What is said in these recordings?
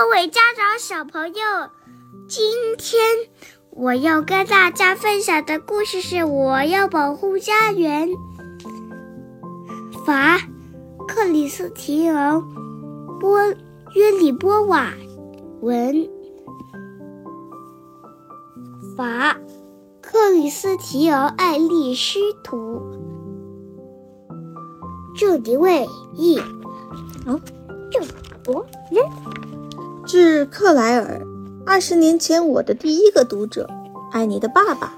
各位家长、小朋友，今天我要跟大家分享的故事是《我要保护家园》。法·克里斯提昂·波约里波瓦文，法·克里斯提昂·爱丽丝图，郑迪卫译，哦，郑博人。致克莱尔，二十年前我的第一个读者，爱你的爸爸。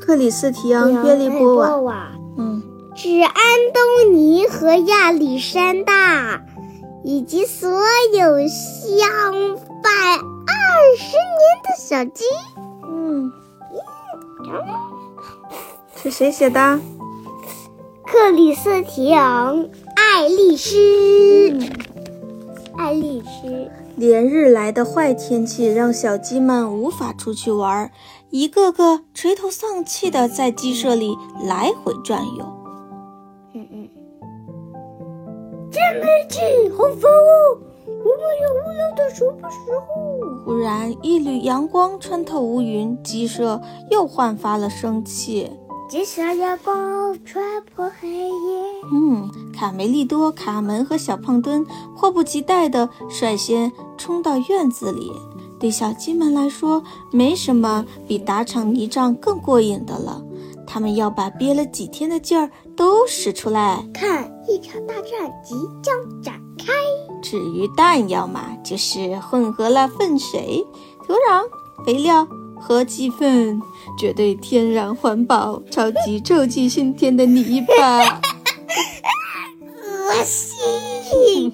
克里斯提昂·约利波瓦。嗯。致安东尼和亚历山大，以及所有相伴二十年的小鸡。嗯。是谁写的？克里斯提昂·爱丽丝。爱丽丝，连日来的坏天气让小鸡们无法出去玩，一个个垂头丧气的在鸡舍里来回转悠。嗯嗯，真没劲，好烦哦！我们有无聊的什么时候？忽然，一缕阳光穿透乌云，鸡舍又焕发了生气。金色阳光穿破黑夜。嗯，卡梅利多、卡门和小胖墩迫不及待地率先冲到院子里。对小鸡们来说，没什么比打场泥仗更过瘾的了。他们要把憋了几天的劲儿都使出来。看，一场大战即将展开。至于弹药嘛，就是混合了粪水、土壤、肥料。和鸡粪，绝对天然环保、超级臭气熏天的泥巴，恶心！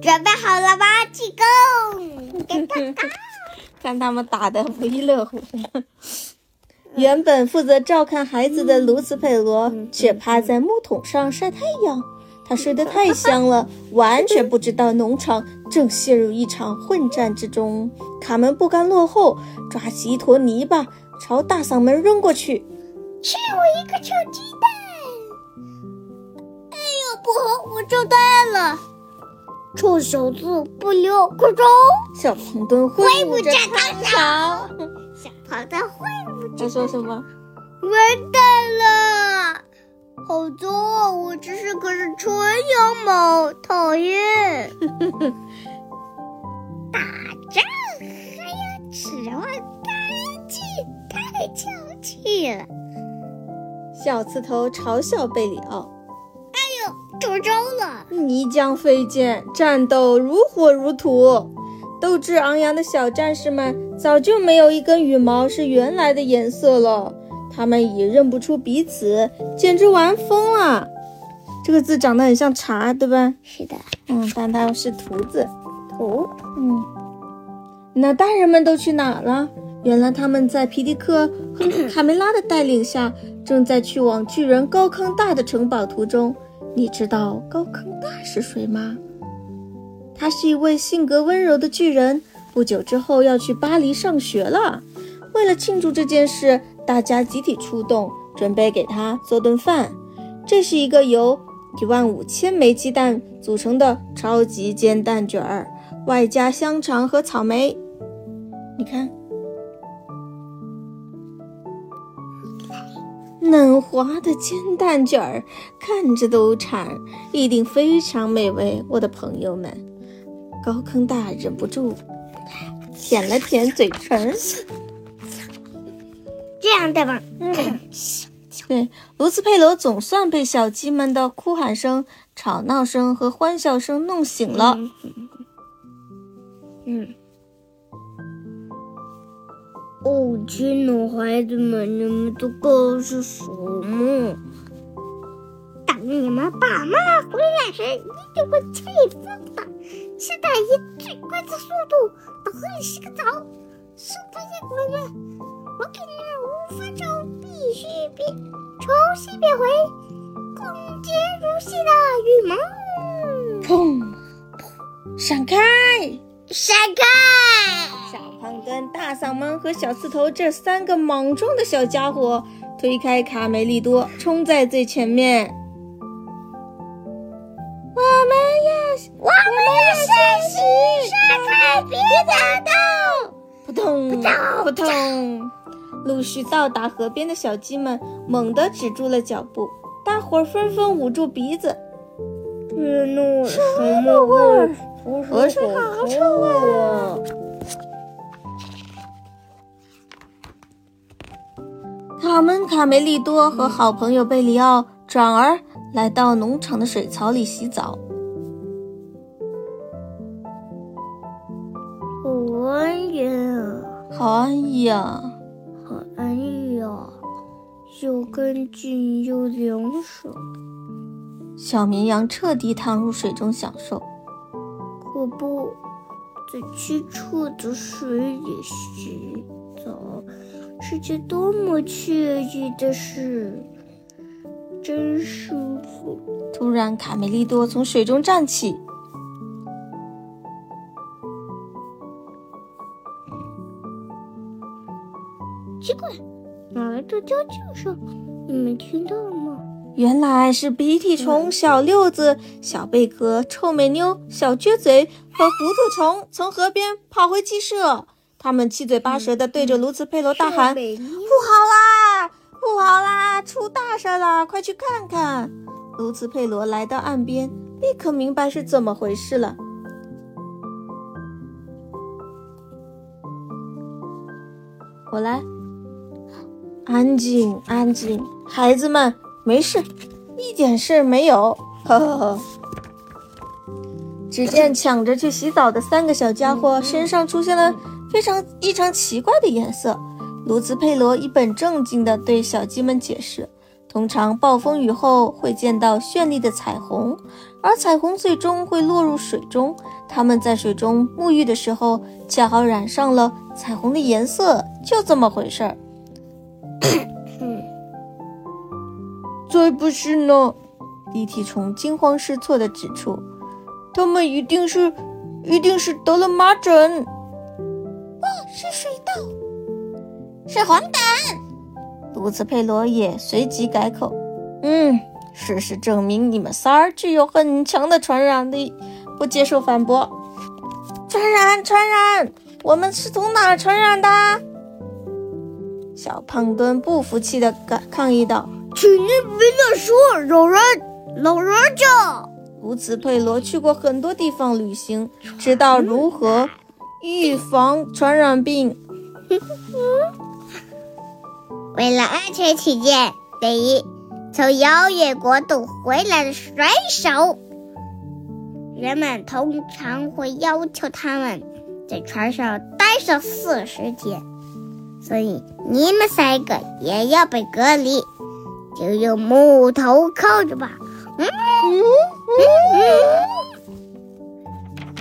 准备好了吗？起功！看他们打的不亦乐乎。原本负责照看孩子的卢斯佩罗，却趴在木桶上晒太阳。他睡得太香了，完全不知道农场正陷入一场混战之中。卡门不甘落后，抓起一坨泥巴朝大嗓门扔过去：“吃我一个臭鸡蛋！”哎呦，不好，我中弹了！臭小子，不留，快走！小胖墩挥舞着长勺。小胖墩挥舞着。他说什么？完蛋了！好脏啊！我这是可是纯羊毛，讨厌。打仗还要指望干净，太娇气了。小刺头嘲笑贝里奥：“哎呦，中招了！泥浆飞溅，战斗如火如荼，斗志昂扬的小战士们早就没有一根羽毛是原来的颜色了。”他们已认不出彼此，简直玩疯了。这个字长得很像茶，对吧？是的。嗯，但它是图字。图。嗯。那大人们都去哪了？原来他们在皮迪克和卡梅拉的带领下，正在去往巨人高康大的城堡途中。你知道高康大是谁吗？他是一位性格温柔的巨人，不久之后要去巴黎上学了。为了庆祝这件事。大家集体出动，准备给他做顿饭。这是一个由一万五千枚鸡蛋组成的超级煎蛋卷儿，外加香肠和草莓。你看，嫩滑的煎蛋卷儿，看着都馋，一定非常美味。我的朋友们，高坑大忍不住舔了舔嘴唇。这样对吧？嗯，对，卢斯佩罗总算被小鸡们的哭喊声、吵闹声和欢笑声弄醒了。嗯。哦，亲爱的孩子们，你们都干是什么？等你们爸妈回来时，一定会气疯的。现在以最快的速度到河里洗个澡，小朋友们，我给你们。五分钟必须变重新变回空间如新的羽毛。砰！闪开！闪开！小胖墩、大嗓门和小刺头这三个莽撞的小家伙推开卡梅利多，冲在最前面。我们要，我们要别打斗！扑通扑通，陆续到达河边的小鸡们猛地止住了脚步，大伙儿纷纷捂住鼻子。什么味儿？河水好臭啊！卡门、卡梅利多和好朋友贝里奥转而来到农场的水槽里洗澡。好安逸啊！好安逸啊！好安逸啊！又干净又凉爽。小绵羊彻底躺入水中享受。可不，在清澈的水里洗澡。是件多么惬意的事，真舒服！突然，卡梅利多从水中站起。奇怪，哪来的叫叫声？你们听到了吗？原来是鼻涕虫、小六子、小贝壳、臭美妞、小撅嘴和糊涂虫从河边跑回鸡舍。他们七嘴八舌地对着卢茨佩罗大喊：“不好啦，不好啦，出大事了！快去看看！”卢茨佩罗来到岸边，立刻明白是怎么回事了。我来，安静，安静，孩子们，没事，一点事没有。呵呵呵。只见抢着去洗澡的三个小家伙身上出现了。非常异常奇怪的颜色，卢兹佩罗一本正经地对小鸡们解释：通常暴风雨后会见到绚丽的彩虹，而彩虹最终会落入水中。他们在水中沐浴的时候，恰好染上了彩虹的颜色，就这么回事儿。再不是呢，鼻涕虫惊慌失措地指出：“他们一定是，一定是得了麻疹。”哇是水痘，是黄疸。卢茨佩罗也随即改口：“嗯，事实证明你们仨儿具有很强的传染力。”不接受反驳。传染，传染！我们是从哪传染的？小胖墩不服气的抗抗议道：“请您别乱说，老人，老人家。”卢茨佩罗去过很多地方旅行，知道如何。预防传染病。为了安全起见，对于从遥远国度回来的水手，人们通常会要求他们在船上待上四十天，所以你们三个也要被隔离，就用木头靠着吧。嗯嗯嗯，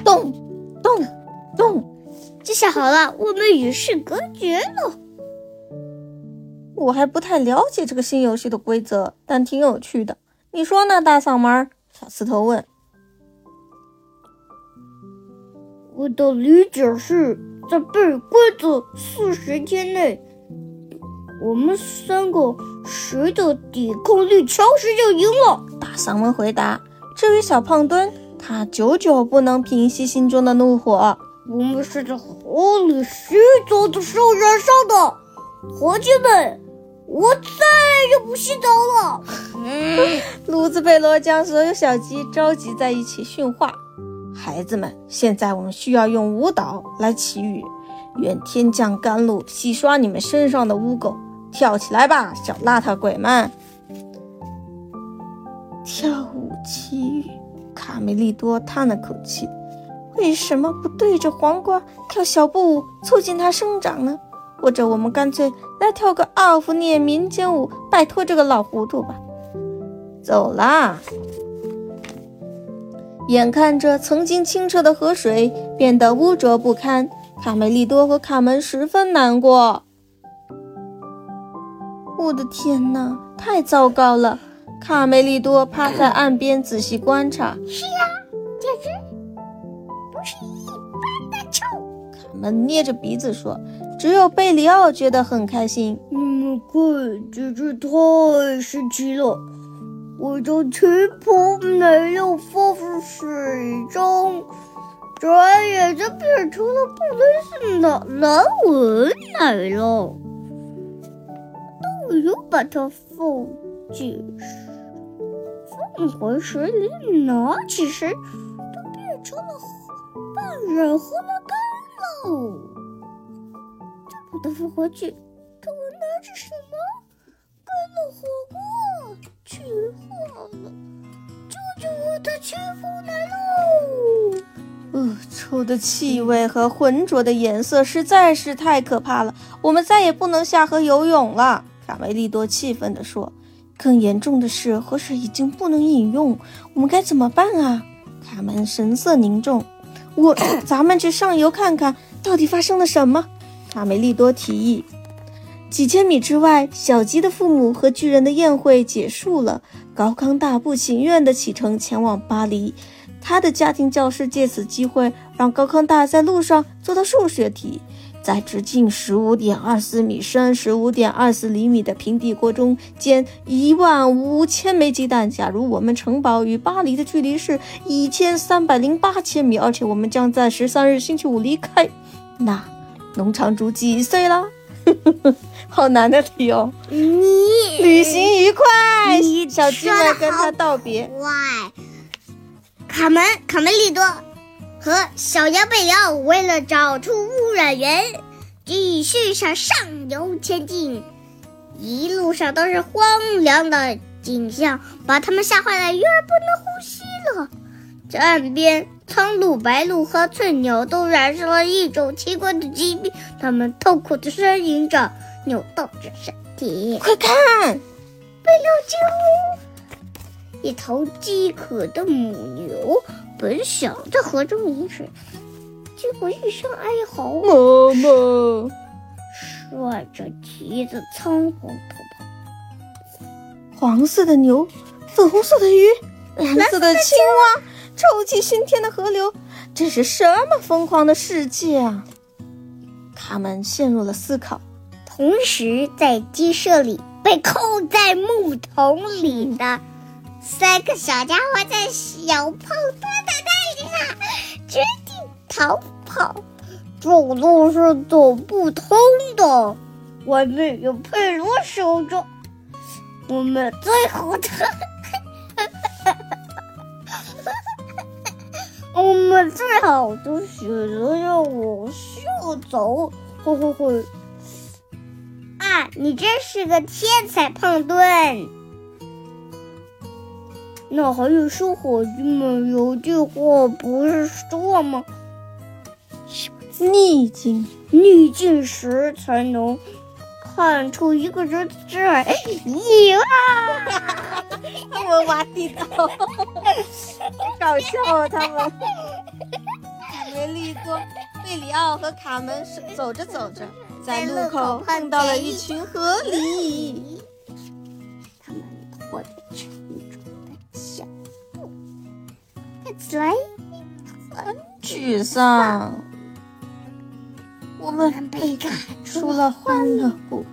咚咚咚。这下好了，我们与世隔绝了。我还不太了解这个新游戏的规则，但挺有趣的。你说呢，大嗓门？小刺头问。我的理解是在被规则四十天内，我们三个谁的抵抗力强谁就赢了。大嗓门回答。至于小胖墩，他久久不能平息心中的怒火。我们是在河里洗澡的时候燃烧的，伙计们，我再也不洗澡了。卢兹贝罗将所有小鸡召集在一起训话：“孩子们，现在我们需要用舞蹈来祈雨，愿天降甘露，洗刷你们身上的污垢。跳起来吧，小邋遢鬼们！”跳舞祈雨，卡梅利多叹了口气。为什么不对着黄瓜跳小步舞，促进它生长呢？或者我们干脆来跳个奥弗涅民间舞，摆脱这个老糊涂吧。走啦！眼看着曾经清澈的河水变得污浊不堪，卡梅利多和卡门十分难过。我的天哪，太糟糕了！卡梅利多趴在岸边仔细观察。是呀，简直不。是一般的臭。卡门捏着鼻子说：“只有贝里奥觉得很开心。你们看，简直太神奇了！我将气泡没有放入水中，转眼就变成了布雷斯的蓝纹奶酪。又把它放进放回水里，拿起时，都变成了半软和的干酪。再把它放回去，看我拿着什么？干酪火锅，去化了！救救我的全福奶酪！恶，臭的气味和浑浊的颜色实在是太可怕了，我们再也不能下河游泳了。卡梅利多气愤地说：“更严重的是，河水已经不能饮用，我们该怎么办啊？”卡门神色凝重：“我，咱们去上游看看到底发生了什么。”卡梅利多提议。几千米之外，小鸡的父母和巨人的宴会结束了。高康大不情愿地启程前往巴黎，他的家庭教师借此机会让高康大在路上做到数学题。在直径十五点二四米、深十五点二四厘米的平底锅中煎一万五千枚鸡蛋。假如我们城堡与巴黎的距离是一千三百零八千米，而且我们将在十三日星期五离开，那农场主几岁了？好难的题哦！你旅行愉快，小鸡们跟他道别。喂，卡门、卡梅利多。和小羊贝奥为了找出污染源，继续向上游前进。一路上都是荒凉的景象，把他们吓坏了，鱼儿不能呼吸了。这岸边，苍鹭、白鹭和翠鸟都染上了一种奇怪的疾病，它们痛苦地呻吟着，扭动着身体。快看，贝奥救！一头饥渴的母牛。本想在河中饮水，结果一声哀嚎，妈妈，甩着蹄子仓皇逃跑。黄色的牛，粉红色的鱼，蓝色的青蛙，臭气熏天的河流，这是什么疯狂的世界啊！他们陷入了思考。同时，在鸡舍里被扣在木桶里的三个小家伙在小胖墩的带领下。决定逃跑，走路是走不通的。外面有佩罗守着，我们最后的，我们最好的选择要往下走。嘿嘿嘿！啊，你真是个天才，胖墩。那还有小伙计们，有句话不是说吗？逆境，逆境时才能看出一个人的真爱。有啊，他们挖地道，搞笑啊！他们。梅利多、贝里奥和卡门走着走着，在路口碰到了一群河狸。他们拖着沉重。起来，很沮丧。我们被赶出了欢乐谷，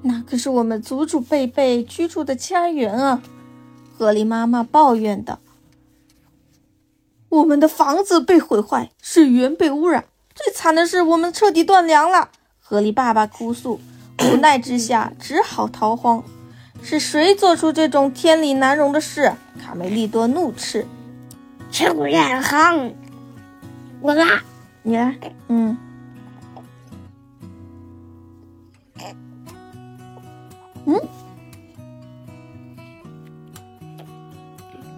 那可是我们祖祖辈辈居住的家园啊！河狸妈妈抱怨道：“我们的房子被毁坏，水源被污染，最惨的是我们彻底断粮了。”河狸爸爸哭诉，无奈之下只好逃荒。是谁做出这种天理难容的事？卡梅利多怒斥：“臭人行！我来，你来，嗯，嗯，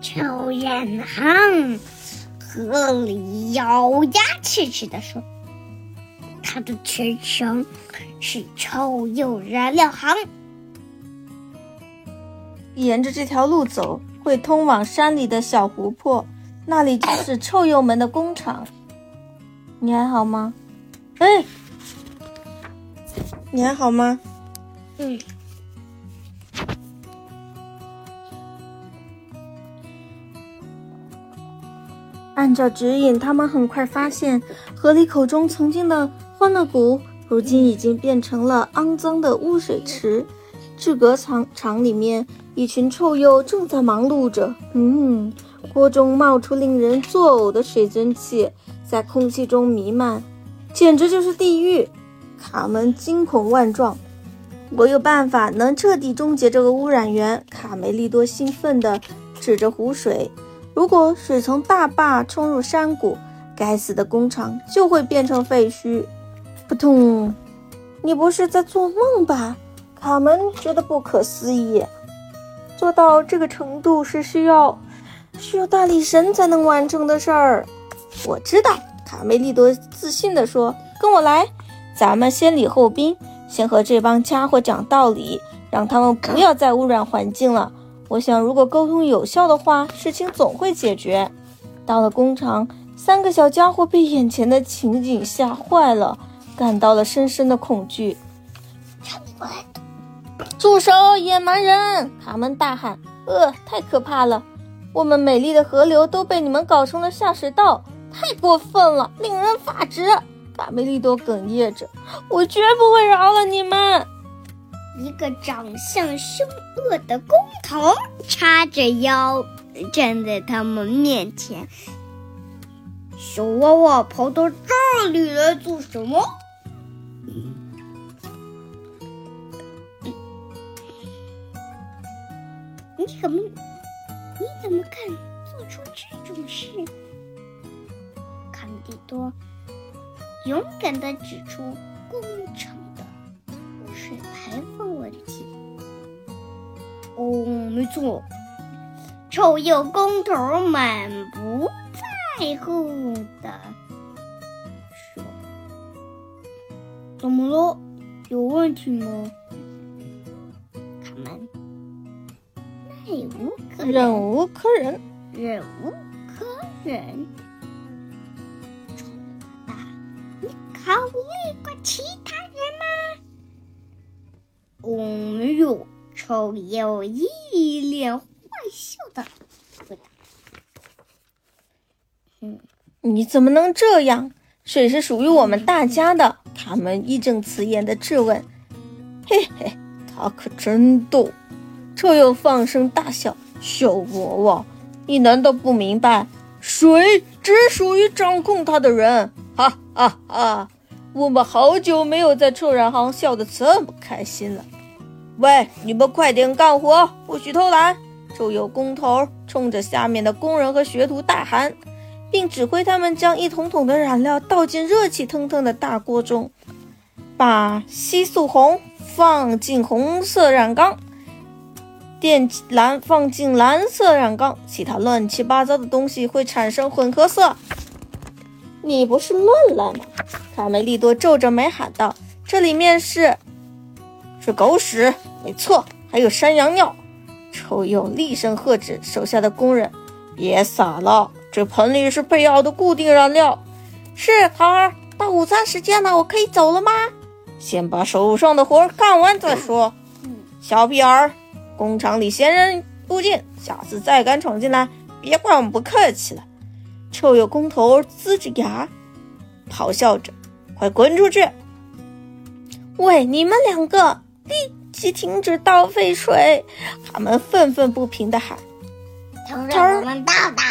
臭人行！”河里咬牙切齿地说：“他的全称是臭鼬燃料行。”沿着这条路走，会通往山里的小湖泊，那里就是臭鼬们的工厂。你还好吗？哎，你还好吗？嗯。按照指引，他们很快发现，河里口中曾经的欢乐谷，如今已经变成了肮脏的污水池。制革厂厂里面。一群臭鼬正在忙碌着，嗯，锅中冒出令人作呕的水蒸气，在空气中弥漫，简直就是地狱。卡门惊恐万状。我有办法能彻底终结这个污染源。卡梅利多兴奋地指着湖水。如果水从大坝冲入山谷，该死的工厂就会变成废墟。扑通！你不是在做梦吧？卡门觉得不可思议。做到这个程度是需要需要大力神才能完成的事儿。我知道，卡梅利多自信地说：“跟我来，咱们先礼后兵，先和这帮家伙讲道理，让他们不要再污染环境了。我想，如果沟通有效的话，事情总会解决。”到了工厂，三个小家伙被眼前的情景吓坏了，感到了深深的恐惧。住手，野蛮人！卡门大喊：“呃，太可怕了！我们美丽的河流都被你们搞成了下水道，太过分了，令人发指！”卡梅利多哽咽着：“我绝不会饶了你们！”一个长相凶恶的工头叉着腰站在他们面前：“小娃娃跑到这里来做什么？”你怎么？你怎么敢做出这种事？康蒂多勇敢地指出工程水排放问题。哦，没错，臭鼬工头满不在乎的说：“怎么了？有问题吗？”卡门。忍无可忍，忍无可忍，忍无可忍。臭你考虑过其他？哦，没有。臭鼬一脸坏笑的回答：“嗯，你怎么能这样？水是属于我们大家的。”卡门义正辞严的质问。“嘿嘿，他可真逗。”臭鼬放声大笑：“小娃娃，你难道不明白，水只属于掌控它的人？哈哈哈！我们好久没有在臭染行笑得这么开心了。喂，你们快点干活，不许偷懒！”臭鼬工头冲着下面的工人和学徒大喊，并指挥他们将一桶桶的染料倒进热气腾腾的大锅中，把稀素红放进红色染缸。靛蓝放进蓝色染缸，其他乱七八糟的东西会产生混合色。你不是乱来吗？卡梅利多皱着眉喊道：“这里面是是狗屎，没错，还有山羊尿。”臭鼬厉声喝止手下的工人：“别撒了，这盆里是配好的固定燃料。”是桃儿，到午餐时间了，我可以走了吗？先把手上的活干完再说。小屁儿。工厂里闲人不进，下次再敢闯进来，别怪我们不客气了。臭鼬工头呲着牙咆哮着：“快滚出去！”喂，你们两个立即停止倒废水！他们愤愤不平地喊：“承认我们倒的，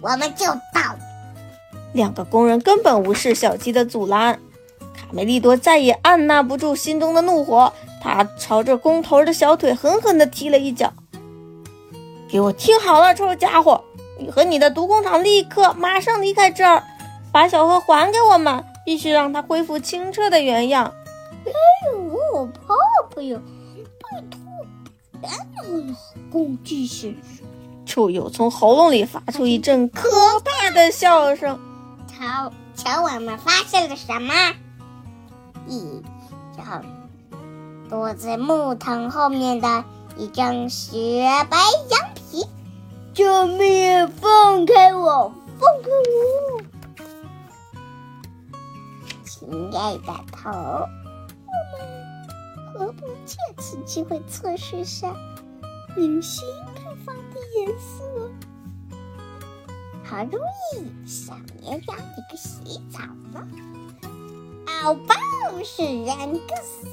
我们就倒。”两个工人根本无视小鸡的阻拦。卡梅利多再也按捺不住心中的怒火。他朝着工头的小腿狠狠地踢了一脚。给我听好了，臭家伙！你和你的毒工厂立刻马上离开这儿，把小河还给我们，必须让它恢复清澈的原样。哎呦，我怕不要，拜托，别闹了，工具先生。臭鼬从喉咙里发出一阵可怕的笑声。瞧，瞧，我们发现了什么？一张。躲在木桶后面的一张雪白羊皮，救命！放开我！放开我！亲爱的头，我们何不借此机会测试下明星开放的颜色？好容易，小绵羊，你个洗澡呢？好棒，是染个色。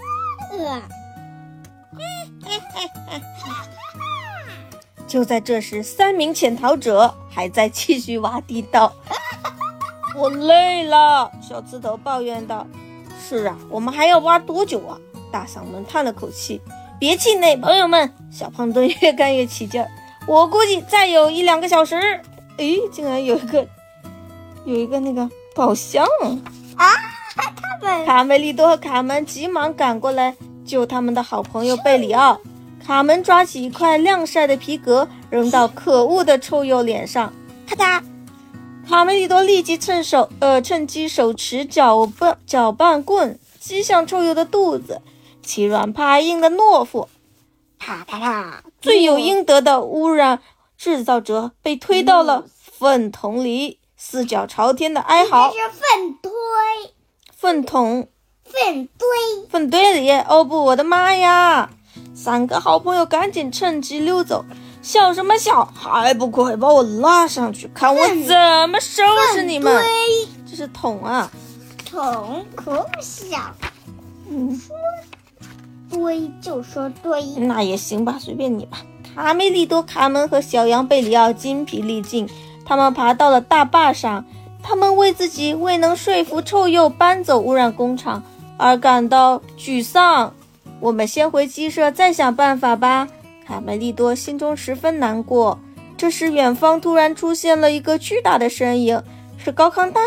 就在这时，三名潜逃者还在继续挖地道。我累了，小刺头抱怨道。是啊，我们还要挖多久啊？大嗓门叹了口气。别气馁，朋友们。小胖墩越干越起劲儿。我估计再有一两个小时，诶，竟然有一个，有一个那个宝箱啊！他们卡梅利多和卡门急忙赶过来救他们的好朋友贝里奥。卡门抓起一块晾晒的皮革，扔到可恶的臭鼬脸上，啪嗒！卡梅利多立即趁手，呃，趁机手持搅拌搅拌棍击向臭鼬的肚子。欺软怕硬的懦夫，啪啪啪！罪有应得的污染制造者被推到了粪桶里，四脚朝天的哀嚎。这是粪堆，粪桶，粪堆，粪堆里。哦不，我的妈呀！三个好朋友赶紧趁机溜走，笑什么笑？还不快把我拉上去，看我怎么收拾你们！这是桶啊，桶可不小。你说。堆就说堆，那也行吧，随便你吧。卡梅利多、卡门和小羊贝里奥筋疲力尽，他们爬到了大坝上，他们为自己未能说服臭鼬搬走污染工厂而感到沮丧。我们先回鸡舍再想办法吧。卡梅利多心中十分难过。这时，远方突然出现了一个巨大的身影，是高康大，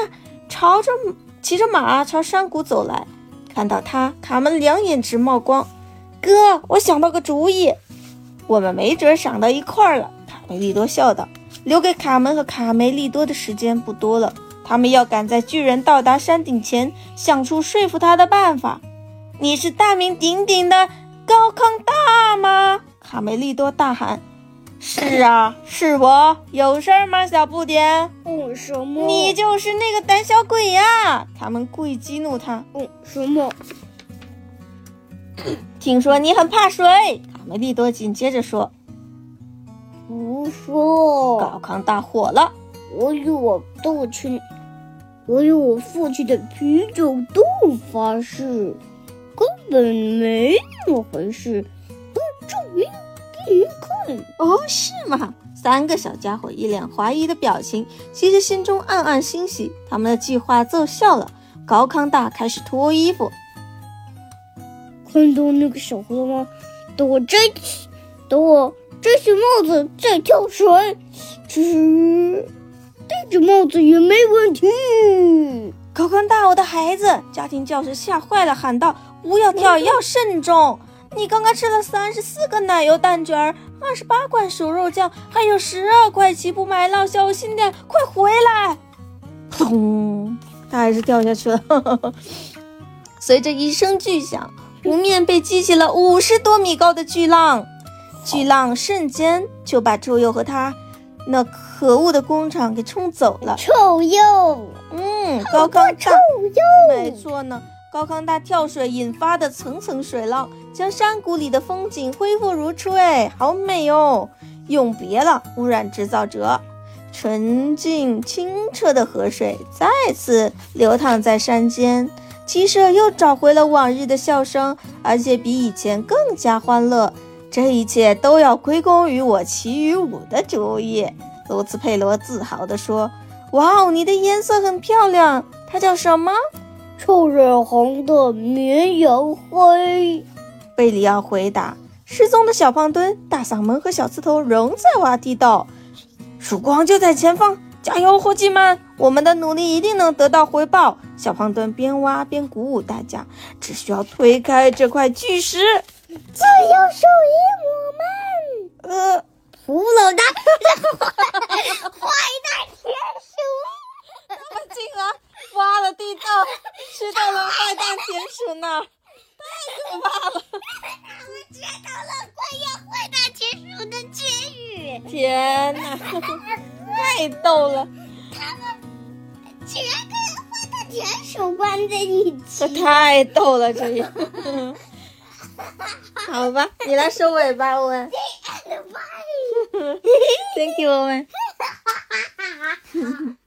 朝着骑着马朝山谷走来。看到他，卡门两眼直冒光。哥，我想到个主意，我们没准想到一块儿了。卡梅利多笑道：“留给卡门和卡梅利多的时间不多了，他们要赶在巨人到达山顶前想出说服他的办法。”你是大名鼎鼎的高康大吗？卡梅利多大喊：“是啊，是我。有事儿吗，小不点？嗯，什么？你就是那个胆小鬼呀！”他们故意激怒他。嗯，什么？听说你很怕水，卡梅利多紧接着说：“胡说！”高康大火了：“我与我父亲，我与我父亲的啤酒肚发誓，根本没那么回事。我证明给你看。”哦，是吗？三个小家伙一脸怀疑的表情，其实心中暗暗欣喜，他们的计划奏效了。高康大开始脱衣服。看到那个小河吗？等我摘起，等我摘下帽子再跳水，其实戴着帽子也没问题。高康大，我的孩子，家庭教师吓坏了，喊道：“不要跳，要慎重！你刚刚吃了三十四个奶油蛋卷，二十八罐熟肉酱，还有十二块奇普麦辣，小心点，快回来！”咚，他还是掉下去了。随着一声巨响。湖面被激起了五十多米高的巨浪，巨浪瞬间就把臭鼬和他那可恶的工厂给冲走了。臭鼬，嗯，高高大，臭鼬，没错呢。高康大跳水引发的层层水浪，将山谷里的风景恢复如初，哎，好美哦！永别了，污染制造者。纯净清澈的河水再次流淌在山间。鸡舍又找回了往日的笑声，而且比以前更加欢乐。这一切都要归功于我奇雨舞的主意。罗斯佩罗自豪地说：“哇哦，你的颜色很漂亮，它叫什么？臭染红的绵羊灰。”贝里奥回答。失踪的小胖墩、大嗓门和小刺头仍在挖地道，曙光就在前方。加油，伙计们！我们的努力一定能得到回报。小胖墩边挖边鼓舞大家，只需要推开这块巨石，就有属于我们。呃，胡老大，坏蛋田鼠，他们竟然挖了地道，去到了坏蛋田鼠那儿，太可怕了！我们接到了关于坏蛋田鼠的结语。天哪！太逗了，他们居然跟坏蛋田鼠关在一起，这太逗了，这也。好吧，你来收尾吧，欧文。Thank you，欧文。